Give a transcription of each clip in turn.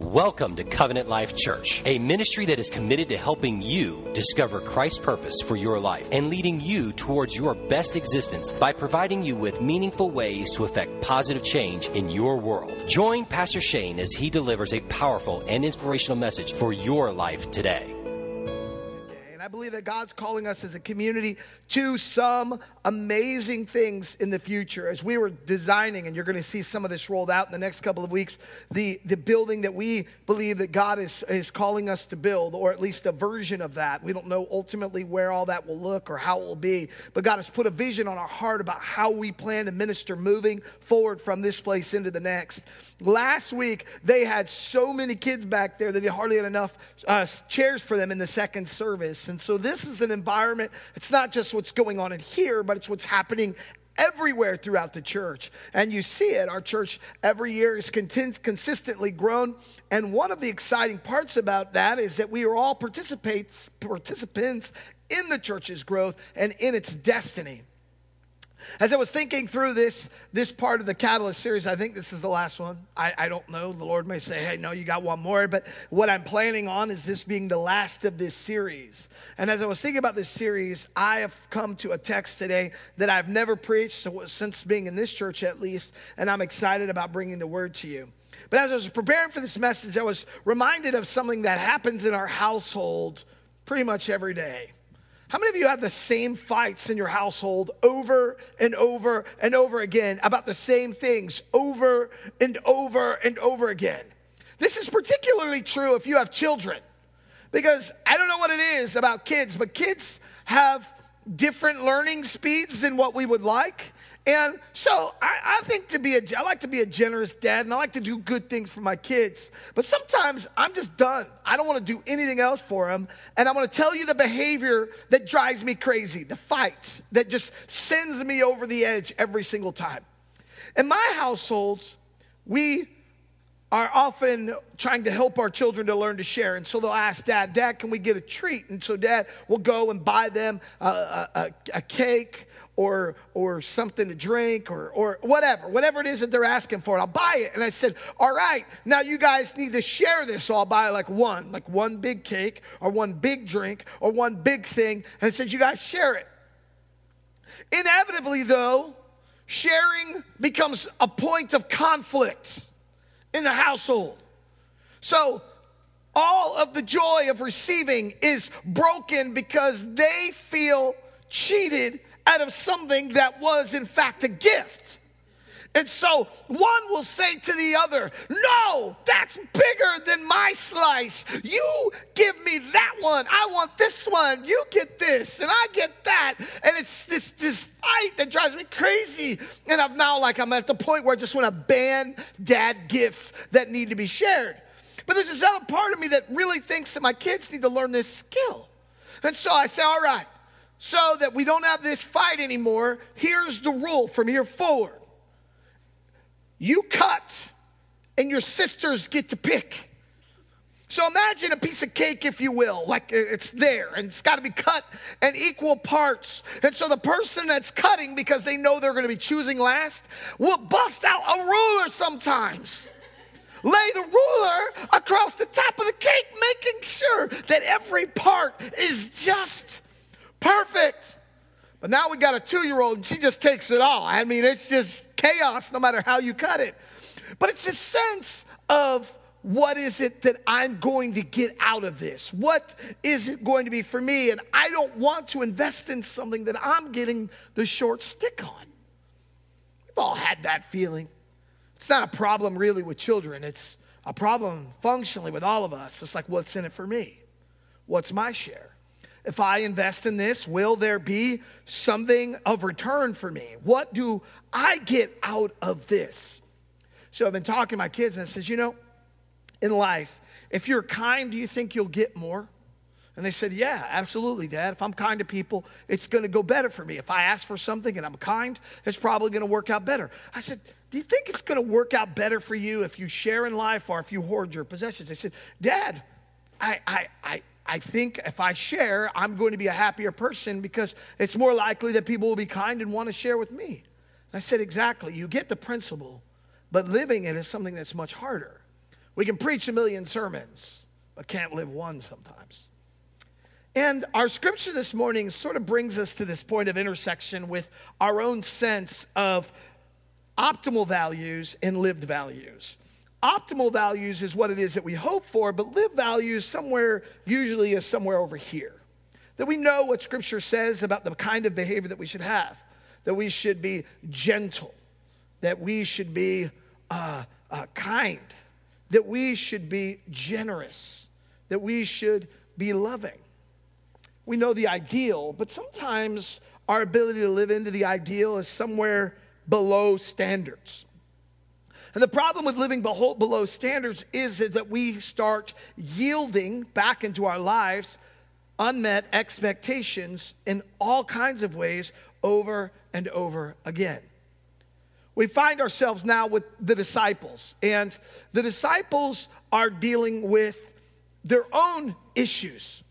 Welcome to Covenant Life Church, a ministry that is committed to helping you discover Christ's purpose for your life and leading you towards your best existence by providing you with meaningful ways to affect positive change in your world. Join Pastor Shane as he delivers a powerful and inspirational message for your life today. And I believe that God's calling us as a community to some amazing things in the future. As we were designing, and you're going to see some of this rolled out in the next couple of weeks, the, the building that we believe that God is, is calling us to build, or at least a version of that. We don't know ultimately where all that will look or how it will be, but God has put a vision on our heart about how we plan to minister moving forward from this place into the next. Last week, they had so many kids back there that they hardly had enough uh, chairs for them in the second service. And so this is an environment, it's not just what's going on in here, but it's what's happening everywhere throughout the church. And you see it. Our church every year is consistently grown. And one of the exciting parts about that is that we are all participants, participants in the church's growth and in its destiny. As I was thinking through this, this part of the Catalyst series, I think this is the last one. I, I don't know. The Lord may say, hey, no, you got one more. But what I'm planning on is this being the last of this series. And as I was thinking about this series, I have come to a text today that I've never preached since being in this church at least. And I'm excited about bringing the word to you. But as I was preparing for this message, I was reminded of something that happens in our household pretty much every day. How many of you have the same fights in your household over and over and over again about the same things over and over and over again? This is particularly true if you have children. Because I don't know what it is about kids, but kids have different learning speeds than what we would like. And so I, I, think to be a, I like to be a generous dad and I like to do good things for my kids. But sometimes I'm just done. I don't want to do anything else for them. And I'm going to tell you the behavior that drives me crazy, the fight that just sends me over the edge every single time. In my households, we are often trying to help our children to learn to share. And so they'll ask dad, Dad, can we get a treat? And so dad will go and buy them a, a, a cake or, or something to drink or, or whatever, whatever it is that they're asking for. I'll buy it. And I said, All right, now you guys need to share this. So I'll buy like one, like one big cake or one big drink or one big thing. And I said, You guys share it. Inevitably, though, sharing becomes a point of conflict in the household. So all of the joy of receiving is broken because they feel cheated out of something that was, in fact, a gift. And so one will say to the other, No, that's bigger than my slice. You give me that one. I want this one. You get this, and I get that. And it's this, this fight that drives me crazy. And I'm now like, I'm at the point where I just want to ban dad gifts that need to be shared. But there's this other part of me that really thinks that my kids need to learn this skill. And so I say, All right, so that we don't have this fight anymore, here's the rule from here forward you cut, and your sisters get to pick. So imagine a piece of cake, if you will, like uh, it's there and it's got to be cut in equal parts. And so the person that's cutting, because they know they're going to be choosing last, will bust out a ruler sometimes. Lay the ruler across the top of the cake, making sure that every part is just perfect. But now we got a two year old and she just takes it all. I mean, it's just chaos no matter how you cut it. But it's a sense of what is it that I'm going to get out of this? What is it going to be for me? And I don't want to invest in something that I'm getting the short stick on. We've all had that feeling. It's not a problem really with children, it's a problem functionally with all of us. It's like, what's in it for me? What's my share? If I invest in this, will there be something of return for me? What do I get out of this? So I've been talking to my kids and I says, you know, in life, if you're kind, do you think you'll get more? And they said, Yeah, absolutely, Dad. If I'm kind to people, it's going to go better for me. If I ask for something and I'm kind, it's probably going to work out better. I said, Do you think it's going to work out better for you if you share in life or if you hoard your possessions? They said, Dad, I, I, I, I think if I share, I'm going to be a happier person because it's more likely that people will be kind and want to share with me. I said, Exactly. You get the principle, but living it is something that's much harder. We can preach a million sermons, but can't live one sometimes. And our scripture this morning sort of brings us to this point of intersection with our own sense of optimal values and lived values. Optimal values is what it is that we hope for, but live values somewhere usually is somewhere over here. That we know what scripture says about the kind of behavior that we should have, that we should be gentle, that we should be uh, uh, kind, that we should be generous, that we should be loving. We know the ideal, but sometimes our ability to live into the ideal is somewhere below standards. And the problem with living below standards is that we start yielding back into our lives unmet expectations in all kinds of ways over and over again. We find ourselves now with the disciples, and the disciples are dealing with their own issues.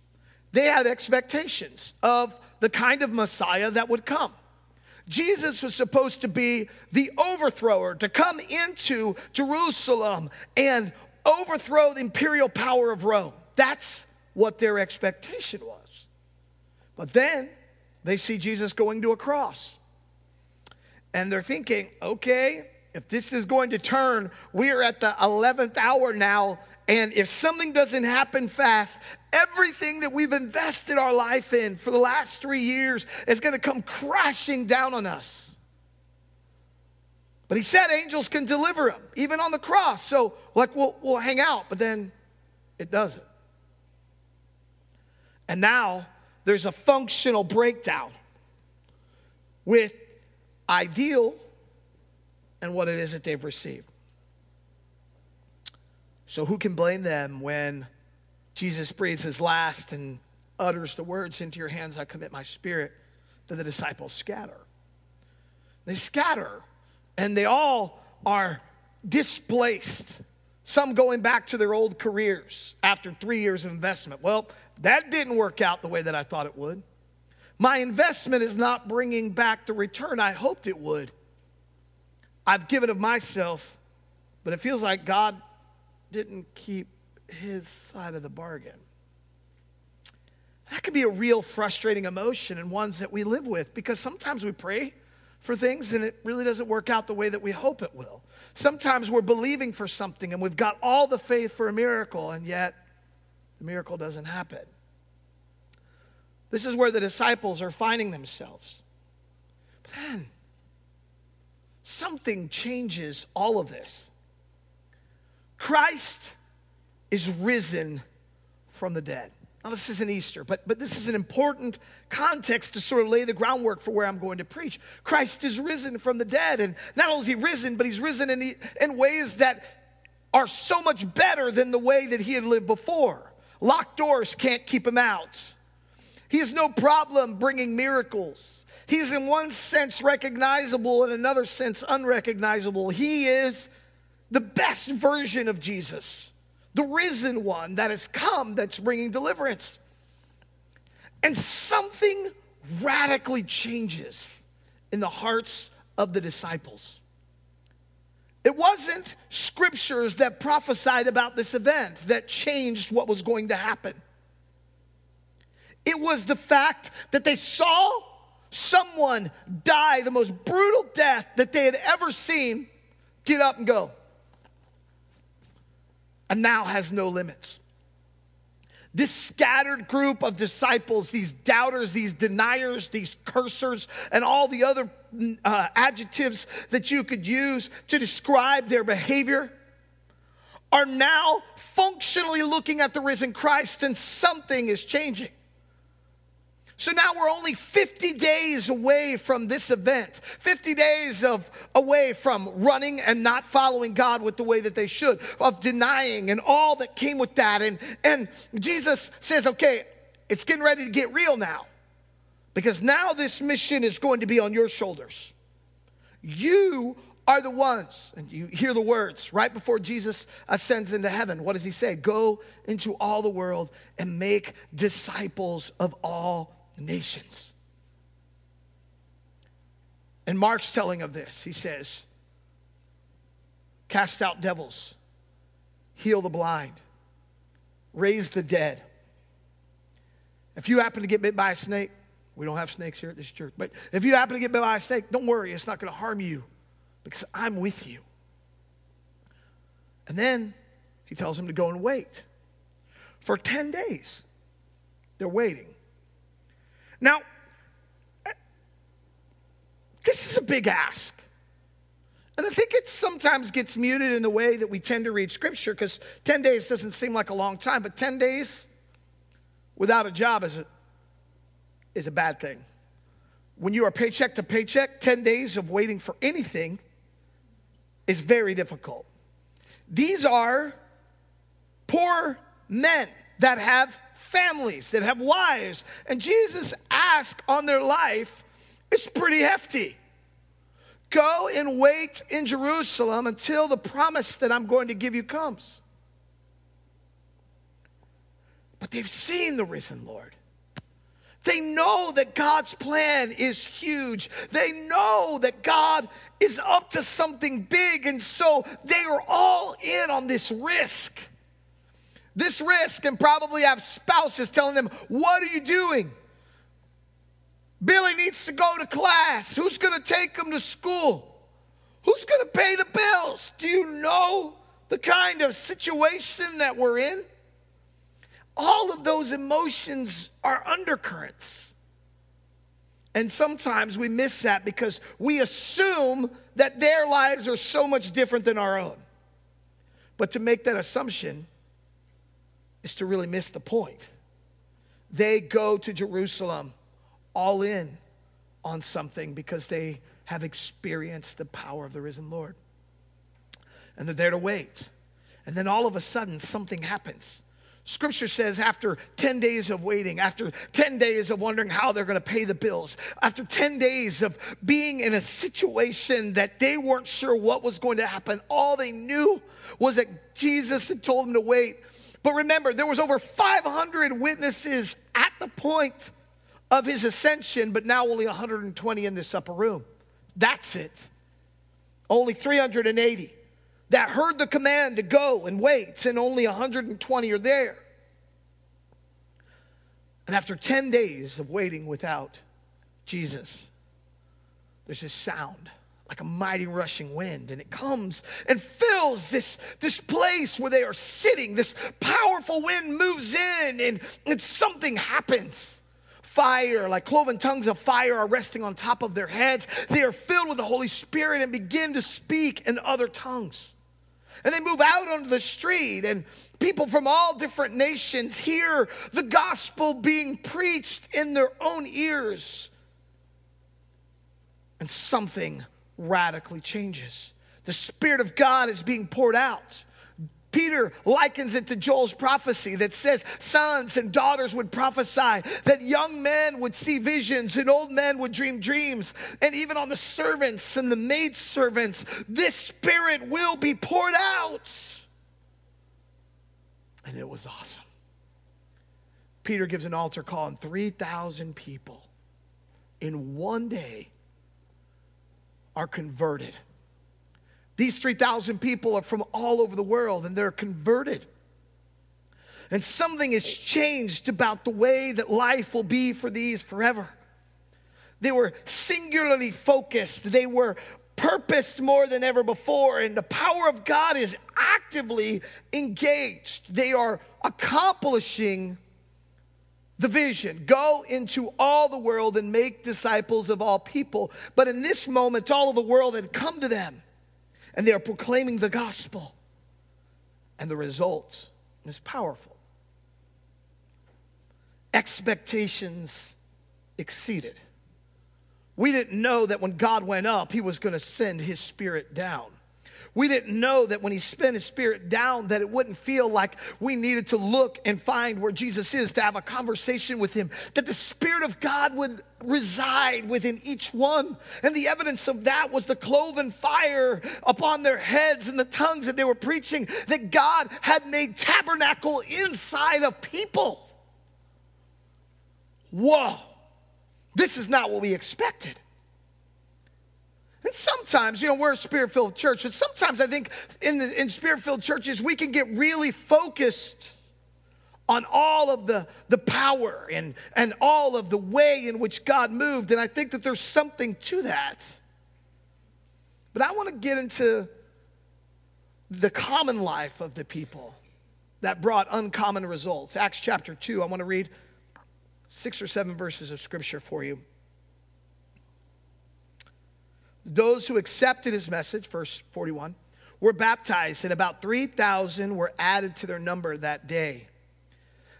They had expectations of the kind of Messiah that would come. Jesus was supposed to be the overthrower, to come into Jerusalem and overthrow the imperial power of Rome. That's what their expectation was. But then they see Jesus going to a cross. And they're thinking, okay, if this is going to turn, we are at the 11th hour now. And if something doesn't happen fast, everything that we've invested our life in for the last three years is going to come crashing down on us. But he said angels can deliver him, even on the cross. So, like, we'll, we'll hang out, but then it doesn't. And now there's a functional breakdown with ideal and what it is that they've received. So, who can blame them when Jesus breathes his last and utters the words, Into your hands I commit my spirit, that the disciples scatter. They scatter, and they all are displaced. Some going back to their old careers after three years of investment. Well, that didn't work out the way that I thought it would. My investment is not bringing back the return I hoped it would. I've given of myself, but it feels like God didn't keep his side of the bargain. That can be a real frustrating emotion and ones that we live with because sometimes we pray for things and it really doesn't work out the way that we hope it will. Sometimes we're believing for something and we've got all the faith for a miracle and yet the miracle doesn't happen. This is where the disciples are finding themselves. But then, something changes all of this. Christ is risen from the dead. Now, this isn't Easter, but, but this is an important context to sort of lay the groundwork for where I'm going to preach. Christ is risen from the dead, and not only is he risen, but he's risen in, the, in ways that are so much better than the way that he had lived before. Locked doors can't keep him out. He has no problem bringing miracles. He's in one sense recognizable, in another sense unrecognizable. He is the best version of Jesus the risen one that has come that's bringing deliverance. And something radically changes in the hearts of the disciples. It wasn't scriptures that prophesied about this event that changed what was going to happen. It was the fact that they saw someone die the most brutal death that they had ever seen get up and go and now has no limits. This scattered group of disciples, these doubters, these deniers, these cursers, and all the other uh, adjectives that you could use to describe their behavior, are now functionally looking at the risen Christ, and something is changing. So now we're only 50 days away from this event, 50 days of away from running and not following God with the way that they should, of denying and all that came with that. And, and Jesus says, okay, it's getting ready to get real now because now this mission is going to be on your shoulders. You are the ones, and you hear the words right before Jesus ascends into heaven. What does he say? Go into all the world and make disciples of all nations. And Mark's telling of this. He says, Cast out devils, heal the blind, raise the dead. If you happen to get bit by a snake, we don't have snakes here at this church, but if you happen to get bit by a snake, don't worry, it's not going to harm you because I'm with you. And then he tells him to go and wait for 10 days. They're waiting. Now, this is a big ask. And I think it sometimes gets muted in the way that we tend to read scripture because 10 days doesn't seem like a long time, but 10 days without a job is a, is a bad thing. When you are paycheck to paycheck, 10 days of waiting for anything is very difficult. These are poor men that have families, that have wives, and Jesus' ask on their life is pretty hefty. Go and wait in Jerusalem until the promise that I'm going to give you comes. But they've seen the risen Lord. They know that God's plan is huge. They know that God is up to something big. And so they are all in on this risk. This risk, and probably have spouses telling them, What are you doing? Billy needs to go to class. Who's going to take him to school? Who's going to pay the bills? Do you know the kind of situation that we're in? All of those emotions are undercurrents. And sometimes we miss that because we assume that their lives are so much different than our own. But to make that assumption is to really miss the point. They go to Jerusalem all in on something because they have experienced the power of the risen Lord. And they're there to wait. And then all of a sudden, something happens. Scripture says after 10 days of waiting, after 10 days of wondering how they're going to pay the bills, after 10 days of being in a situation that they weren't sure what was going to happen, all they knew was that Jesus had told them to wait. But remember, there was over 500 witnesses at the point of his ascension, but now only 120 in this upper room. That's it. Only 380 that heard the command to go and wait, and only 120 are there. And after 10 days of waiting without Jesus, there's this sound like a mighty rushing wind, and it comes and fills this, this place where they are sitting. This powerful wind moves in, and, and something happens fire, like cloven tongues of fire, are resting on top of their heads. They are filled with the Holy Spirit and begin to speak in other tongues. And they move out onto the street, and people from all different nations hear the gospel being preached in their own ears. And something radically changes. The Spirit of God is being poured out. Peter likens it to Joel's prophecy that says sons and daughters would prophesy, that young men would see visions and old men would dream dreams. And even on the servants and the maidservants, this spirit will be poured out. And it was awesome. Peter gives an altar call, and 3,000 people in one day are converted. These 3,000 people are from all over the world and they're converted. And something has changed about the way that life will be for these forever. They were singularly focused, they were purposed more than ever before, and the power of God is actively engaged. They are accomplishing the vision go into all the world and make disciples of all people. But in this moment, all of the world had come to them and they are proclaiming the gospel. And the result is powerful. Expectations exceeded. We didn't know that when God went up, he was going to send his spirit down. We didn't know that when he spent his spirit down that it wouldn't feel like we needed to look and find where Jesus is to have a conversation with him, that the spirit of God would reside within each one. And the evidence of that was the cloven fire upon their heads and the tongues that they were preaching that God had made tabernacle inside of people. Whoa. This is not what we expected. And sometimes, you know, we're a spirit filled church, and sometimes I think in, the, in spirit filled churches, we can get really focused on all of the, the power and, and all of the way in which God moved. And I think that there's something to that. But I want to get into the common life of the people that brought uncommon results. Acts chapter 2, I want to read six or seven verses of scripture for you. Those who accepted his message, verse 41, were baptized, and about 3,000 were added to their number that day.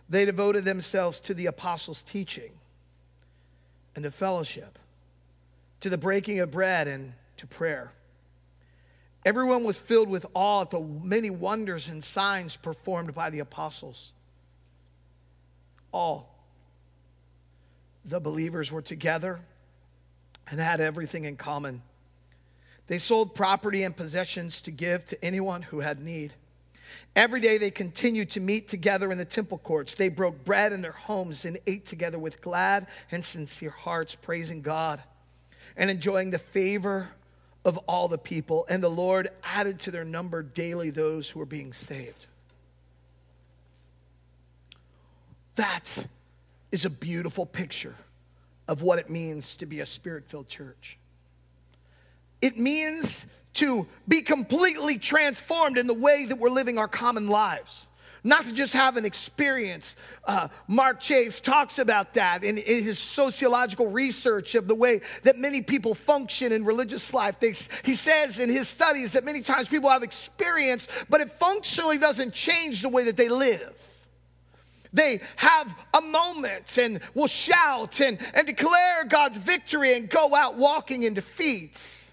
They devoted themselves to the apostles' teaching and to fellowship, to the breaking of bread and to prayer. Everyone was filled with awe at the many wonders and signs performed by the apostles. All the believers were together and had everything in common. They sold property and possessions to give to anyone who had need. Every day they continued to meet together in the temple courts. They broke bread in their homes and ate together with glad and sincere hearts, praising God and enjoying the favor of all the people. And the Lord added to their number daily those who were being saved. That is a beautiful picture of what it means to be a spirit filled church. It means to be completely transformed in the way that we're living our common lives. Not to just have an experience. Uh, Mark Chaves talks about that in, in, his sociological research of the way that many people function in religious life. They, he says in his studies that many times people have experience, but it functionally doesn't change the way that they live. They have a moment and will shout and, and declare God's victory and go out walking in defeats.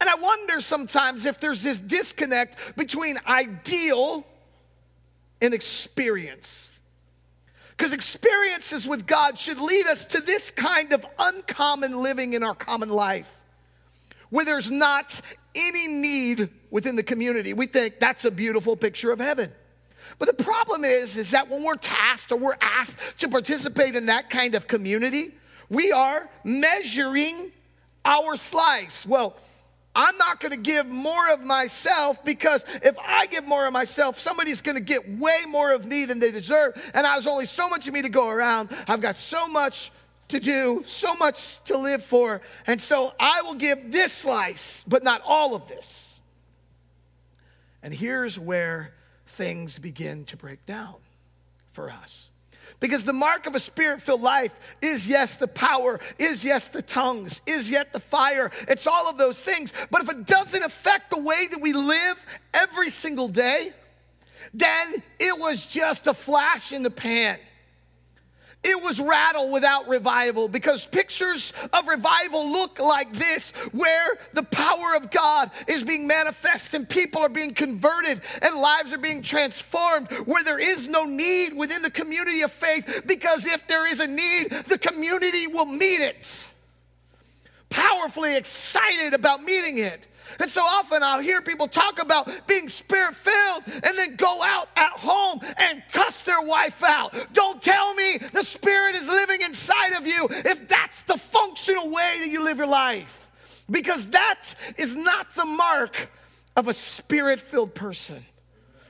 And I wonder sometimes if there's this disconnect between ideal and experience. Because experiences with God should lead us to this kind of uncommon living in our common life, where there's not any need within the community. We think that's a beautiful picture of heaven. But the problem is, is that when we're tasked or we're asked to participate in that kind of community, we are measuring our slice. Well, I'm not going to give more of myself because if I give more of myself, somebody's going to get way more of me than they deserve. And I there's only so much of me to go around. I've got so much to do, so much to live for. And so I will give this slice, but not all of this. And here's where things begin to break down for us. Because the mark of a spirit filled life is, yes, the power, is, yes, the tongues, is, yet the fire. It's all of those things. But if it doesn't affect the way that we live every single day, then it was just a flash in the pan. It was rattle without revival because pictures of revival look like this, where the power of God is being manifest and people are being converted and lives are being transformed, where there is no need within the community of faith because if there is a need, the community will meet it. Powerfully excited about meeting it. And so often I'll hear people talk about being spirit filled and then go out at home and cuss their wife out. Don't tell me the spirit is living inside of you if that's the functional way that you live your life. Because that is not the mark of a spirit filled person,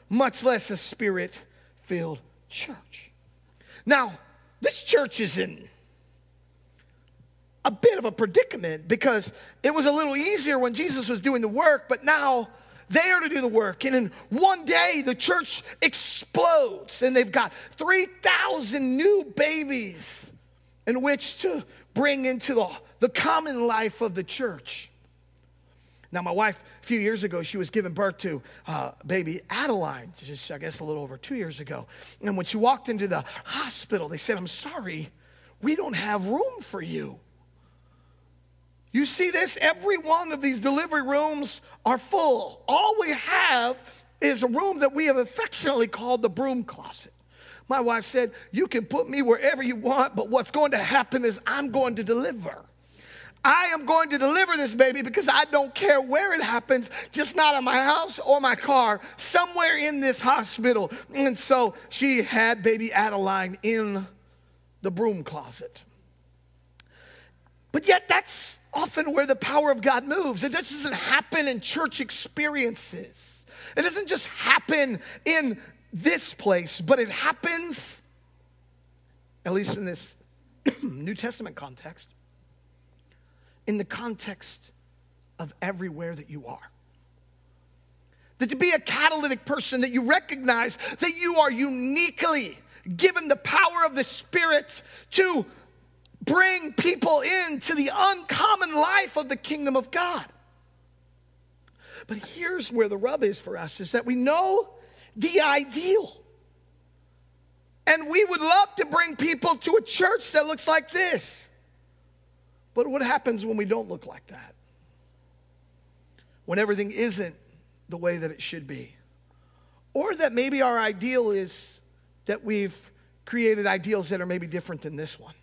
much less a spirit filled church. Now, this church is in a bit of a predicament because it was a little easier when Jesus was doing the work, but now they are to do the work. And in one day, the church explodes, and they've got 3,000 new babies in which to bring into the, the common life of the church. Now, my wife, a few years ago, she was giving birth to uh, baby Adeline, just, I guess, a little over two years ago. And when she walked into the hospital, they said, I'm sorry, we don't have room for you. You see this? Every one of these delivery rooms are full. All we have is a room that we have affectionately called the broom closet. My wife said, You can put me wherever you want, but what's going to happen is I'm going to deliver. I am going to deliver this baby because I don't care where it happens, just not in my house or my car, somewhere in this hospital. And so she had baby Adeline in the broom closet. But yet, that's often where the power of God moves. It doesn't happen in church experiences, it doesn't just happen in this place, but it happens, at least in this New Testament context, in the context of everywhere that you are. That to be a catalytic person, that you recognize that you are uniquely given the power of the Spirit to bring people into the uncommon life of the kingdom of God. But here's where the rub is for us is that we know the ideal. And we would love to bring people to a church that looks like this. But what happens when we don't look like that? When everything isn't the way that it should be? Or that maybe our ideal is that we've created ideals that are maybe different than this one,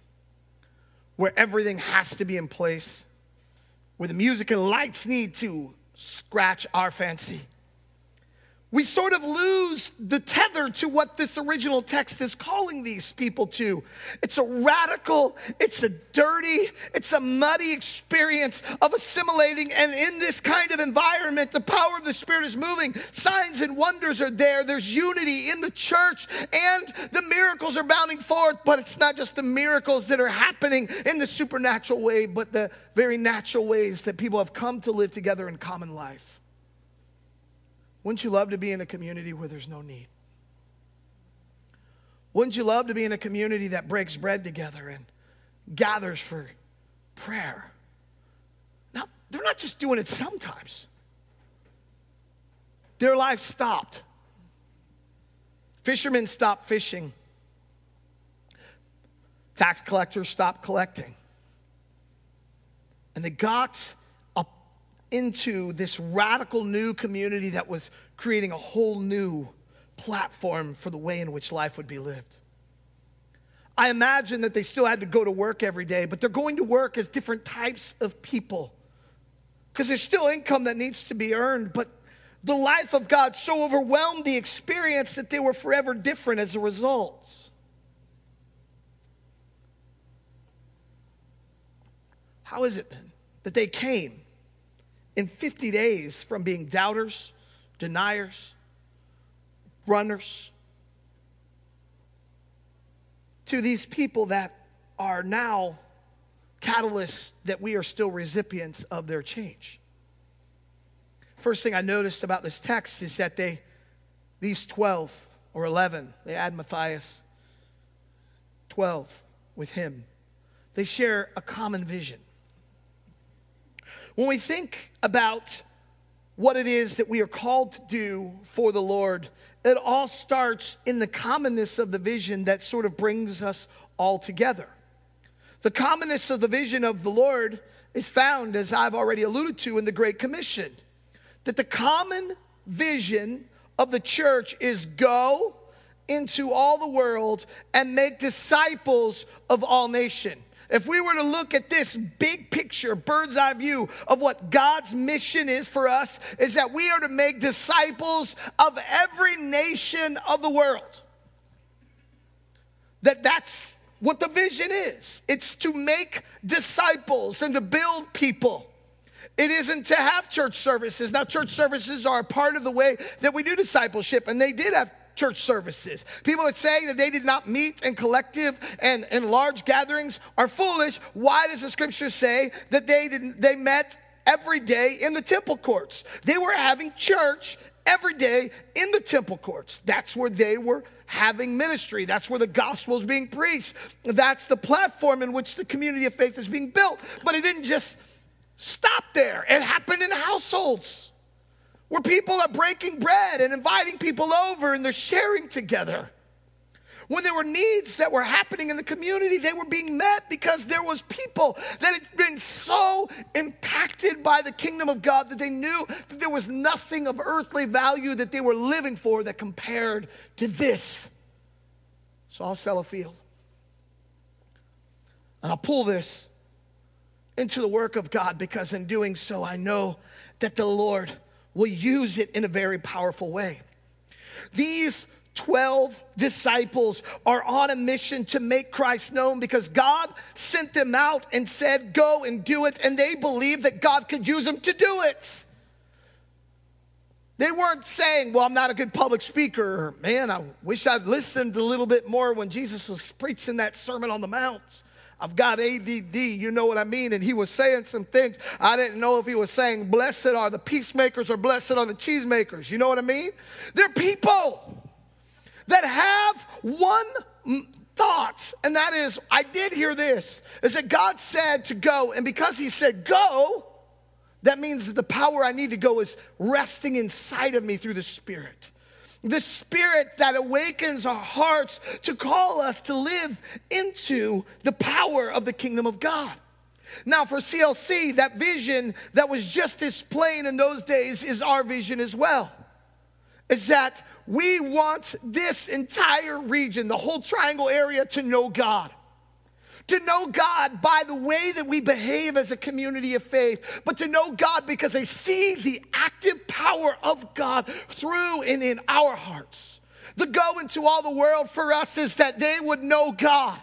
where everything has to be in place, where the music and lights need to scratch our fancy we sort of lose the tether to what this original text is calling these people to. It's a radical, it's a dirty, it's a muddy experience of assimilating. And in this kind of environment, the power of the Spirit is moving. Signs and wonders are there. There's unity in the church, and the miracles are bounding forth. But it's not just the miracles that are happening in the supernatural way, but the very natural ways that people have come to live together in common life. Wouldn't you love to be in a community where there's no need? Wouldn't you love to be in a community that breaks bread together and gathers for prayer? Now, they're not just doing it sometimes, their lives stopped. Fishermen stopped fishing, tax collectors stopped collecting. And they got into this radical new community that was creating a whole new platform for the way in which life would be lived. I imagine that they still had to go to work every day, but they're going to work as different types of people because there's still income that needs to be earned. But the life of God so overwhelmed the experience that they were forever different as a result. How is it then that they came in 50 days from being doubters, deniers, runners, to these people that are now catalysts that we are still recipients of their change. First thing I noticed about this text is that they, these 12 or 11, they add Matthias, 12 with him, they share a common vision. When we think about what it is that we are called to do for the Lord, it all starts in the commonness of the vision that sort of brings us all together. The commonness of the vision of the Lord is found, as I've already alluded to, in the Great Commission. That the common vision of the church is go into all the world and make disciples of all nation. If we were to look at this big picture, bird's eye view of what God's mission is for us, is that we are to make disciples of every nation of the world. That that's what the vision is. It's to make disciples and to build people. It isn't to have church services. Now, church services are a part of the way that we do discipleship, and they did have church services. People that say that they did not meet in collective and in large gatherings are foolish. Why does the scripture say that they didn't they met every day in the temple courts? They were having church every day in the temple courts. That's where they were having ministry. That's where the gospel is being preached. That's the platform in which the community of faith is being built. But it didn't just stop there. It happened in households where people are breaking bread and inviting people over and they're sharing together. When there were needs that were happening in the community, they were being met because there was people that had been so impacted by the kingdom of God that they knew that there was nothing of earthly value that they were living for that compared to this. So I'll sell a field. And I'll pull this into the work of God because in doing so, I know that the Lord will use it in a very powerful way. These 12 disciples are on a mission to make Christ known because God sent them out and said, Go and do it. And they believed that God could use them to do it. They weren't saying, Well, I'm not a good public speaker. Man, I wish I'd listened a little bit more when Jesus was preaching that Sermon on the Mount. I've got ADD, you know what I mean? And he was saying some things. I didn't know if he was saying, Blessed are the peacemakers or blessed are the cheesemakers. You know what I mean? They're people that have one thought, and that is, I did hear this, is that God said to go, and because he said go, that means that the power I need to go is resting inside of me through the Spirit. The Spirit that awakens our hearts to call us to live into the power of the kingdom of God. Now, for CLC, that vision that was just as plain in those days is our vision as well. Is that we want this entire region, the whole triangle area, to know God to know God by the way that we behave as a community of faith, but to know God because they see the active power of God through and in our hearts. The go into all the world for us is that they would know God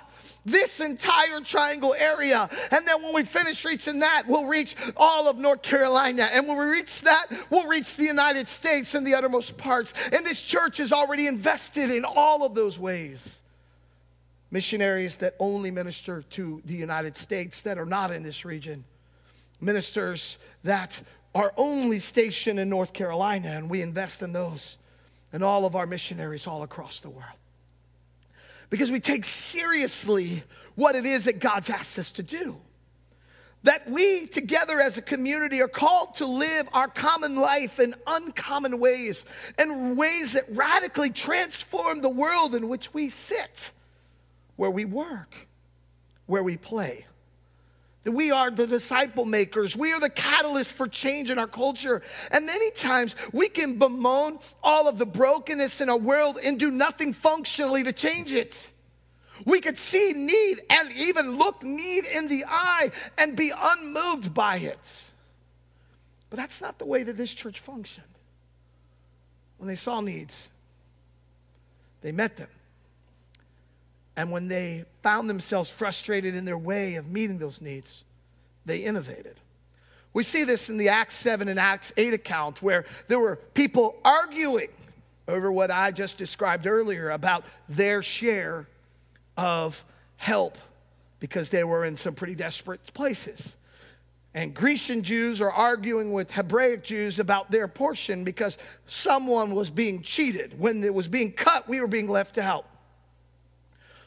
this entire triangle area. And then when we finish reaching that, we'll reach all of North Carolina. And when we reach that, we'll reach the United States and the uttermost parts. And this church is already invested in all of those ways missionaries that only minister to the United States that are not in this region, ministers that are only stationed in North Carolina, and we invest in those and all of our missionaries all across the world. Because we take seriously what it is that God's asked us to do. That we together as a community are called to live our common life in uncommon ways and ways that radically transform the world in which we sit where we work, where we play. That we are the disciple makers. We are the catalyst for change in our culture. And many times we can bemoan all of the brokenness in our world and do nothing functionally to change it. We could see need and even look need in the eye and be unmoved by it. But that's not the way that this church functioned. When they saw needs, they met them. And when they found themselves frustrated in their way of meeting those needs, they innovated. We see this in the Acts 7 and Acts 8 account where there were people arguing over what I just described earlier about their share of help because they were in some pretty desperate places. And Grecian Jews are arguing with Hebraic Jews about their portion because someone was being cheated. When it was being cut, we were being left out.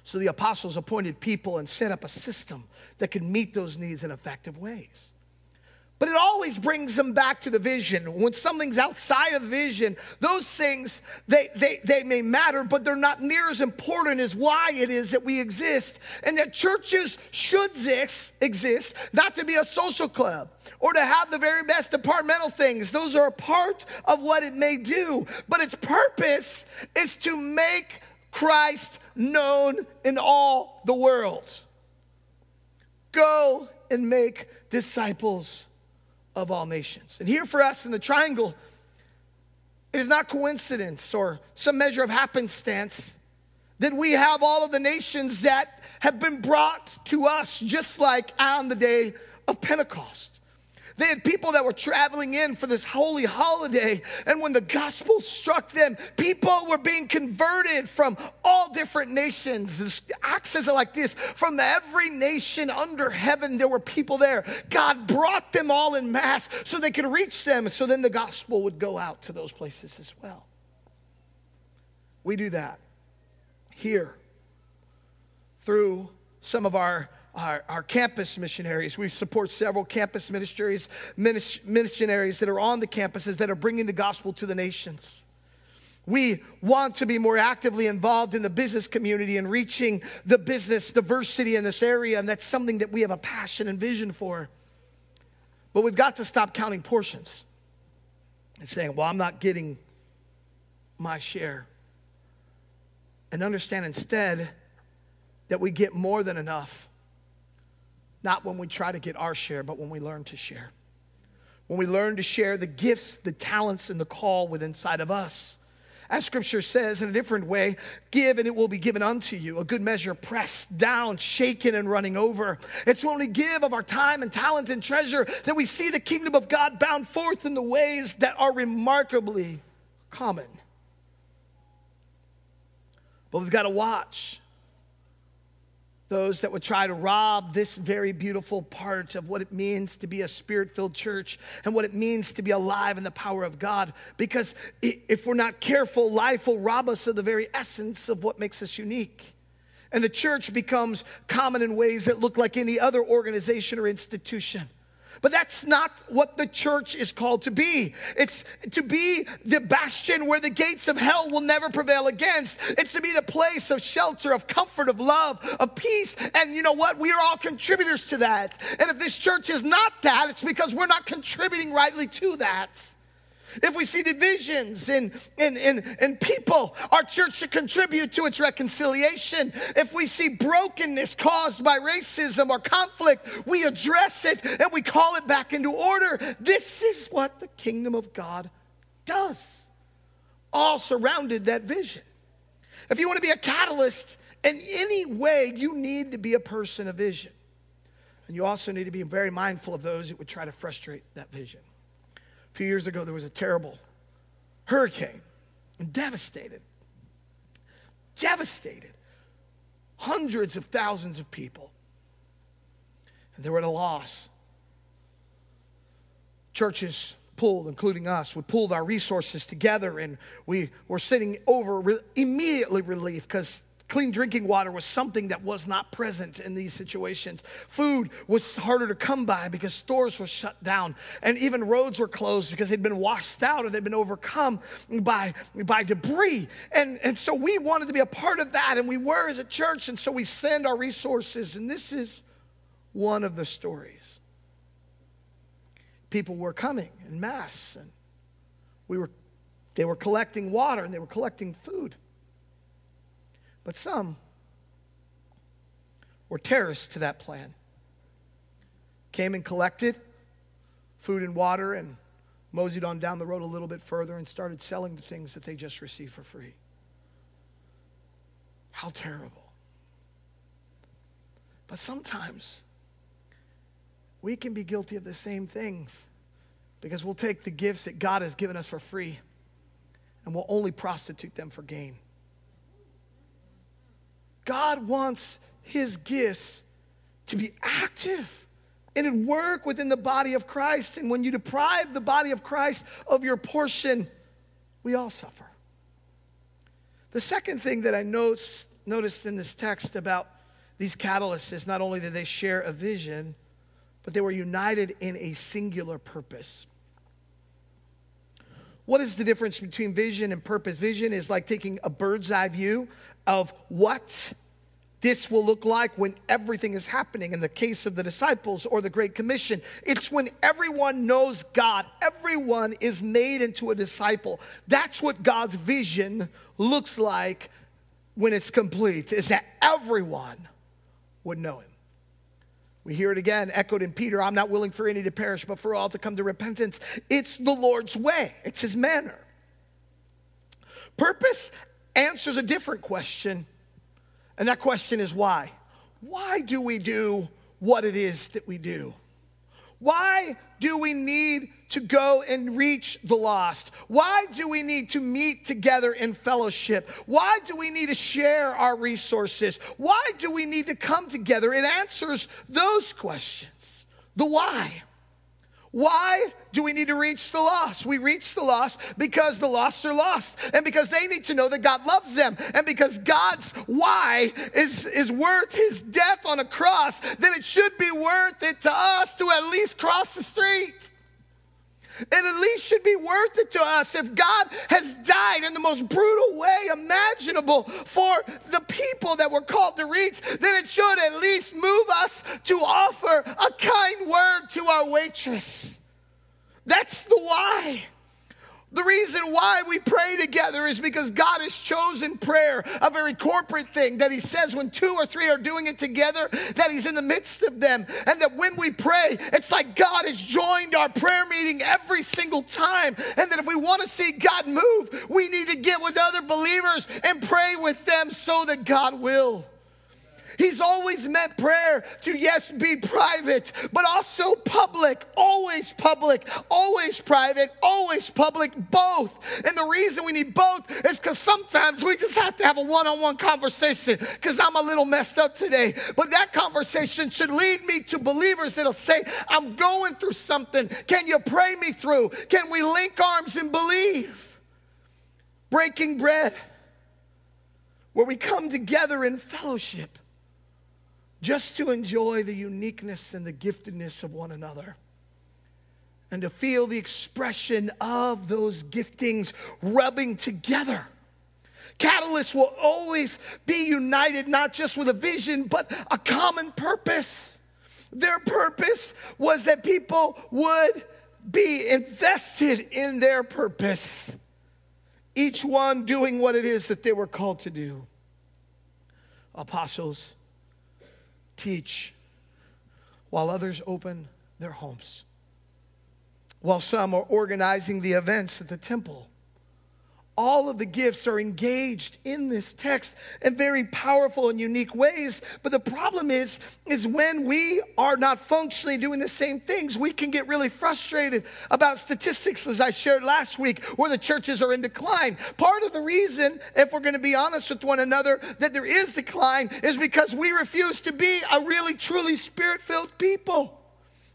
So the apostles appointed people and set up a system that could meet those needs in effective ways. But it always brings them back to the vision. When something's outside of the vision, those things, they, they, they may matter, but they're not near as important as why it is that we exist. And that churches should exist, exist, not to be a social club or to have the very best departmental things. Those are a part of what it may do. But its purpose is to make Christ known in all the world. Go and make disciples of all nations. And here for us in the triangle, it is not coincidence or some measure of happenstance that we have all of the nations that have been brought to us just like on the day of Pentecost. They had people that were traveling in for this holy holiday. And when the gospel struck them, people were being converted from all different nations. Acts says it like this from every nation under heaven, there were people there. God brought them all in mass so they could reach them. So then the gospel would go out to those places as well. We do that here through some of our our, our, campus missionaries. We support several campus ministries, missionaries that are on the campuses that are bringing the gospel to the nations. We want to be more actively involved in the business community and reaching the business diversity in this area, and that's something that we have a passion and vision for. But we've got to stop counting portions and saying, well, I'm not getting my share. And understand instead that we get more than enough not when we try to get our share, but when we learn to share. When we learn to share the gifts, the talents, and the call within inside of us. As scripture says in a different way, give and it will be given unto you. A good measure, pressed down, shaken, and running over. It's when we give of our time and talent and treasure that we see the kingdom of God bound forth in the ways that are remarkably common. But we've got to watch those that would try to rob this very beautiful part of what it means to be a spirit filled church and what it means to be alive in the power of God. Because if we're not careful, life will rob us of the very essence of what makes us unique. And the church becomes common in ways that look like any other organization or institution. But that's not what the church is called to be. It's to be the bastion where the gates of hell will never prevail against. It's to be the place of shelter, of comfort, of love, of peace. And you know what? We are all contributors to that. And if this church is not that, it's because we're not contributing rightly to that. If we see divisions in, in, in, in people, our church should contribute to its reconciliation. If we see brokenness caused by racism or conflict, we address it and we call it back into order. This is what the kingdom of God does. All surrounded that vision. If you want to be a catalyst in any way, you need to be a person of vision. And you also need to be very mindful of those that would try to frustrate that vision few years ago, there was a terrible hurricane and devastated, devastated hundreds of thousands of people. And they were at a loss. Churches pulled, including us, we pulled our resources together and we were sitting over re- immediately relief because Clean drinking water was something that was not present in these situations. Food was harder to come by because stores were shut down. And even roads were closed because they'd been washed out or they'd been overcome by, by debris. And, and so we wanted to be a part of that, and we were as a church. And so we send our resources. And this is one of the stories. People were coming in mass, and we were, they were collecting water and they were collecting food. But some were terrorists to that plan. Came and collected food and water and moseyed on down the road a little bit further and started selling the things that they just received for free. How terrible. But sometimes we can be guilty of the same things because we'll take the gifts that God has given us for free and we'll only prostitute them for gain. God wants his gifts to be active and at work within the body of Christ. And when you deprive the body of Christ of your portion, we all suffer. The second thing that I noticed, noticed in this text about these catalysts is not only did they share a vision, but they were united in a singular purpose. What is the difference between vision and purpose? Vision is like taking a bird's eye view of what this will look like when everything is happening in the case of the disciples or the Great Commission. It's when everyone knows God, everyone is made into a disciple. That's what God's vision looks like when it's complete, is that everyone would know Him. We hear it again, echoed in Peter I'm not willing for any to perish, but for all to come to repentance. It's the Lord's way, it's His manner. Purpose answers a different question, and that question is why? Why do we do what it is that we do? Why do we need to go and reach the lost? Why do we need to meet together in fellowship? Why do we need to share our resources? Why do we need to come together? It answers those questions. The why. Why do we need to reach the lost? We reach the lost because the lost are lost and because they need to know that God loves them and because God's why is, is worth his death on a cross, then it should be worth it to us to at least cross the street. It at least should be worth it to us if God has died in the most brutal way imaginable for the people that we're called to reach, then it should at least move us to offer a kind word to our waitress. That's the why. The reason why we pray together is because God has chosen prayer, a very corporate thing that He says when two or three are doing it together, that He's in the midst of them. And that when we pray, it's like God has joined our prayer meeting every single time. And that if we want to see God move, we need to get with other believers and pray with them so that God will. He's always meant prayer to, yes, be private, but also public, always public, always private, always public, both. And the reason we need both is because sometimes we just have to have a one on one conversation because I'm a little messed up today. But that conversation should lead me to believers that'll say, I'm going through something. Can you pray me through? Can we link arms and believe? Breaking bread, where we come together in fellowship just to enjoy the uniqueness and the giftedness of one another and to feel the expression of those giftings rubbing together. Catalysts will always be united, not just with a vision, but a common purpose. Their purpose was that people would be invested in their purpose, each one doing what it is that they were called to do. Apostles, teach while others open their homes, while some are organizing the events at the temple all of the gifts are engaged in this text in very powerful and unique ways. But the problem is is when we are not functionally doing the same things we can get really frustrated about statistics as i shared last week where the churches are in decline. Part of the reason if we're going to be honest with one another that there is decline is because we refuse to be a really truly spirit filled people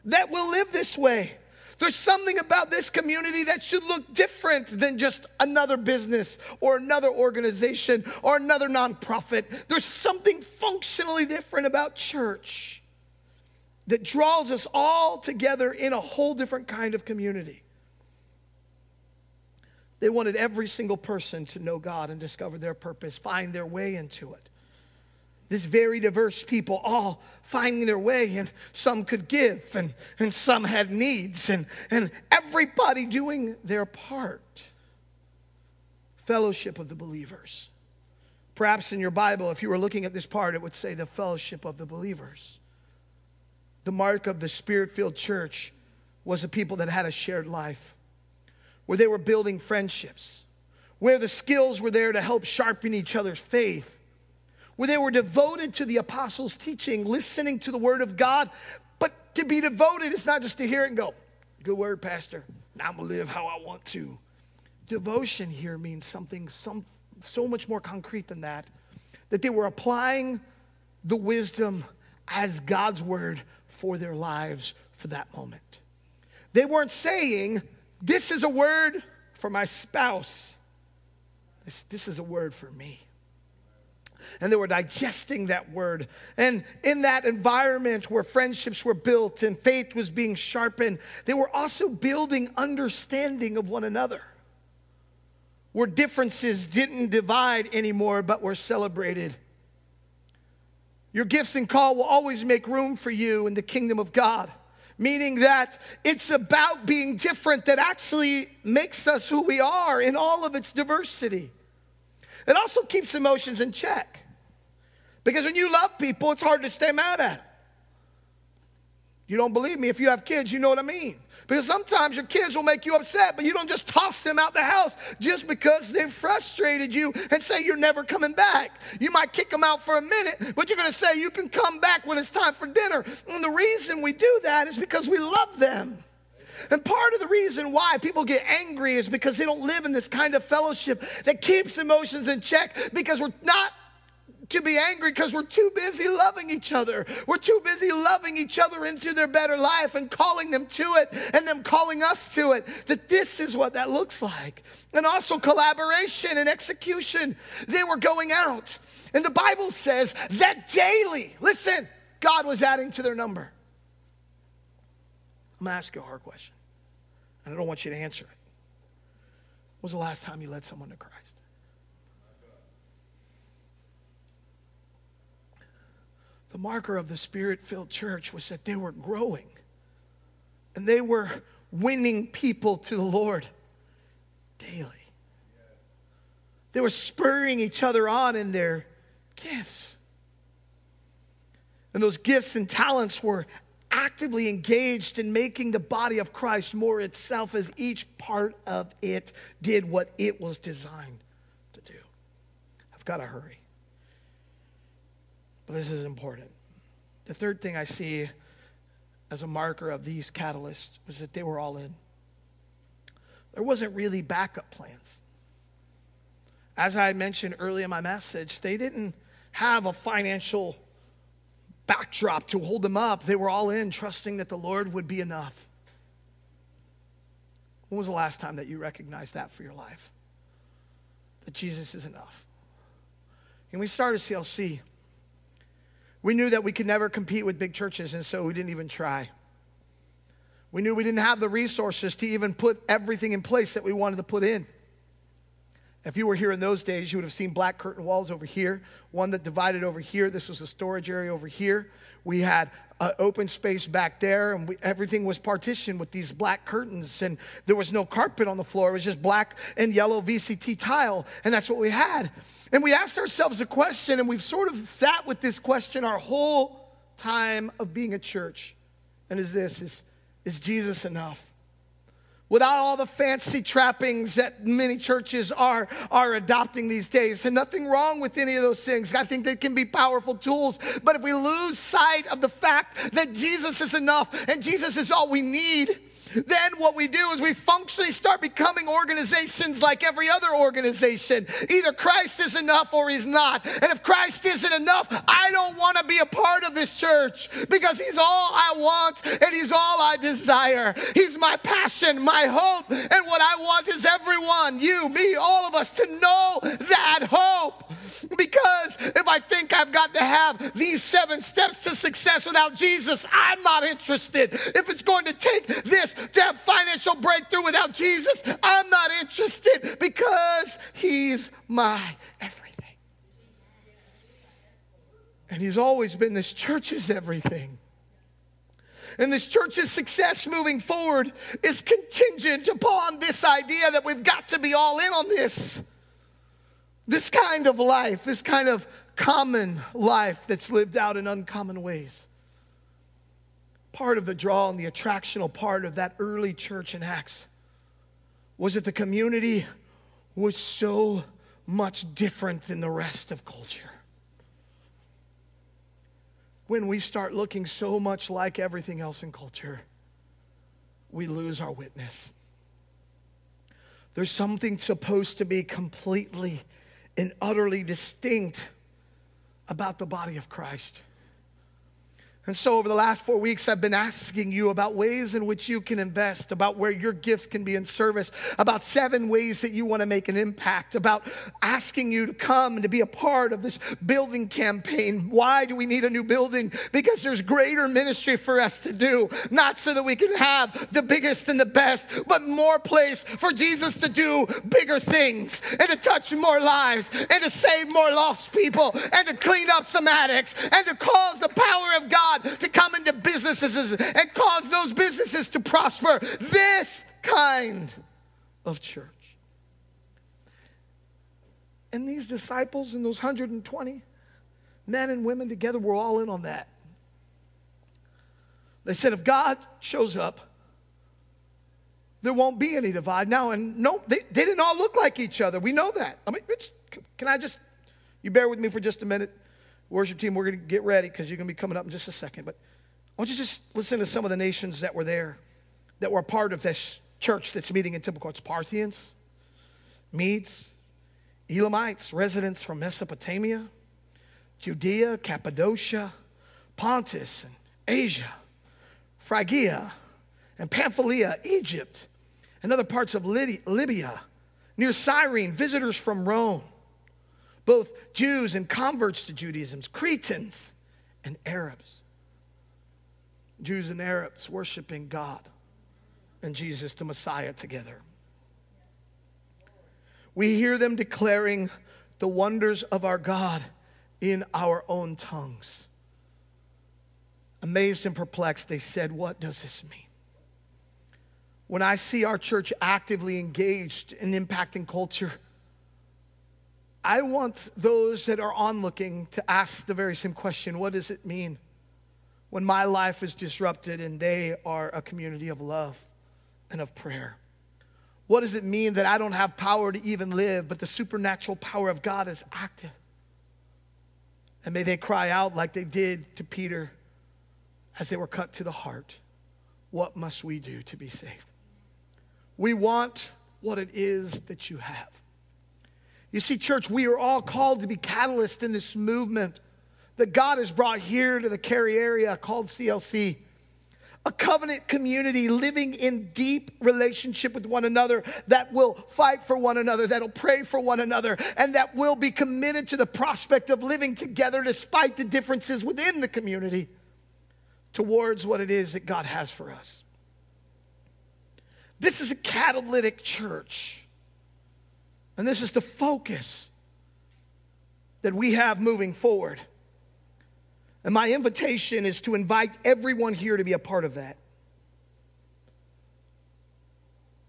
that will live this way there's something about this community that should look different than just another business or another organization or another nonprofit. There's something functionally different about church that draws us all together in a whole different kind of community. They wanted every single person to know God and discover their purpose, find their way into it this very diverse people all finding their way and some could give and, and some had needs and, and everybody doing their part. Fellowship of the believers. Perhaps in your bible if you were looking at this part it would say the fellowship of the believers. The mark of the spirit-filled church was a people that had a shared life where they were building friendships where the skills were there to help sharpen each other's faith where they were devoted to the apostles' teaching, listening to the word of God. But to be devoted is not just to hear it and go, good word, Pastor. Now I'm going to live how I want to. Devotion here means something some, so much more concrete than that. That they were applying the wisdom as God's word for their lives for that moment. They weren't saying, This is a word for my spouse, this, this is a word for me and they were digesting that word. And in that environment where friendships were built and faith was being sharpened, they were also building understanding of one another. Where differences didn't divide anymore, but were celebrated. Your gifts and call will always make room for you in the kingdom of God meaning that it's about being different that actually makes us who we are in all of its diversity. It also keeps emotions in check. Because when you love people, it's hard to stay mad at them. You don't believe me? If you have kids, you know what I mean. Because sometimes your kids will make you upset, but you don't just toss them out the house just because they've frustrated you and say you're never coming back. You might kick them out for a minute, but you're going to say you can come back when it's time for dinner. And the reason we do that is because we love them. And part of the reason why people get angry is because they don't live in this kind of fellowship that keeps emotions in check because we're not to be angry because we're too busy loving each other. We're too busy loving each other into their better life and calling them to it and them calling us to it. That this is what that looks like. And also collaboration and execution. They were going out. And the Bible says that daily, listen, God was adding to their number. I'm going to ask you a hard question, and I don't want you to answer it. When was the last time you led someone to Christ? The marker of the spirit filled church was that they were growing and they were winning people to the Lord. daily. They were spurring each other on in their gifts. And those gifts and talents were actively engaged in making the body of Christ more itself as each part of it did what it was designed to do. I've got to hurry. But this is important. The third thing I see as a marker of these catalysts was that they were all in. There wasn't really backup plans. As I mentioned early in my message, they didn't have a financial backdrop to hold them up. They were all in, trusting that the Lord would be enough. When was the last time that you recognized that for your life? That Jesus is enough. And we started CLC. We knew that we could never compete with big churches, and so we didn't even try. We knew we didn't have the resources to even put everything in place that we wanted to put in. If you were here in those days, you would have seen black curtain walls over here, one that divided over here. This was a storage area over here. We had an open space back there, and we, everything was partitioned with these black curtains, and there was no carpet on the floor. It was just black and yellow VCT tile, and that's what we had. And we asked ourselves a question, and we've sort of sat with this question our whole time of being a church. And is this is, is Jesus enough? Without all the fancy trappings that many churches are, are adopting these days. And nothing wrong with any of those things. I think they can be powerful tools. But if we lose sight of the fact that Jesus is enough and Jesus is all we need, then what we do is we functionally start becoming organizations like every other organization. Either Christ is enough or he's not. And if Christ isn't enough, I don't want to be a part of this church because he's all I want and he's all I desire. He's my passion, my hope. And what I want is everyone, you, me, all of us, to know that hope. Because if I think I've got to have these seven steps to success without Jesus, I'm not interested. If it's going to take this to have financial breakthrough without Jesus, I'm not interested because He's my everything. And He's always been this church's everything. And this church's success moving forward is contingent upon this idea that we've got to be all in on this. This kind of life, this kind of common life that's lived out in uncommon ways. Part of the draw and the attractional part of that early church in Acts was that the community was so much different than the rest of culture. When we start looking so much like everything else in culture, we lose our witness. There's something supposed to be completely and utterly distinct about the body of Christ. And so, over the last four weeks, I've been asking you about ways in which you can invest, about where your gifts can be in service, about seven ways that you want to make an impact, about asking you to come and to be a part of this building campaign. Why do we need a new building? Because there's greater ministry for us to do, not so that we can have the biggest and the best, but more place for Jesus to do bigger things and to touch more lives and to save more lost people and to clean up some addicts and to cause the power of God God to come into businesses and cause those businesses to prosper. This kind of church. And these disciples and those 120 men and women together were all in on that. They said, if God shows up, there won't be any divide. Now, and no, they, they didn't all look like each other. We know that. I mean, can I just, you bear with me for just a minute? Worship team, we're going to get ready because you're going to be coming up in just a second. But I want you to just listen to some of the nations that were there, that were a part of this church that's meeting in typical. It's Parthians, Medes, Elamites, residents from Mesopotamia, Judea, Cappadocia, Pontus, and Asia, Phrygia, and Pamphylia, Egypt, and other parts of Libya, near Cyrene, visitors from Rome both Jews and converts to Judaism, Cretans and Arabs. Jews and Arabs worshiping God and Jesus the Messiah together. We hear them declaring the wonders of our God in our own tongues. Amazed and perplexed, they said, What does this mean? when I see our church actively engaged in impacting culture, I want those that are onlooking to ask the very same question what does it mean when my life is disrupted and they are a community of love and of prayer? What does it mean that I don't have power to even live, but the supernatural power of God is active? And may they cry out like they did to Peter as they were cut to the heart What must we do to be saved? We want what it is that you have. You see, church, we are all called to be catalysts in this movement that God has brought here to the Cary area called CLC. A covenant community living in deep relationship with one another that will fight for one another, that'll pray for one another, and that will be committed to the prospect of living together despite the differences within the community towards what it is that God has for us. This is a catalytic church. And this is the focus that we have moving forward. And my invitation is to invite everyone here to be a part of that.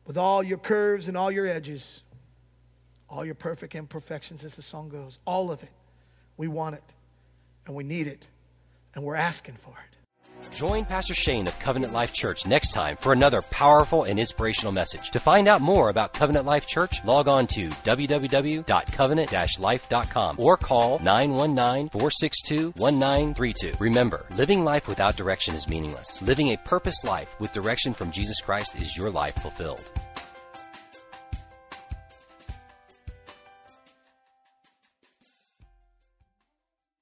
With all your curves and all your edges, all your perfect imperfections, as the song goes, all of it. We want it, and we need it, and we're asking for it. Join Pastor Shane of Covenant Life Church next time for another powerful and inspirational message. To find out more about Covenant Life Church, log on to www.covenant-life.com or call 919-462-1932. Remember, living life without direction is meaningless. Living a purpose life with direction from Jesus Christ is your life fulfilled.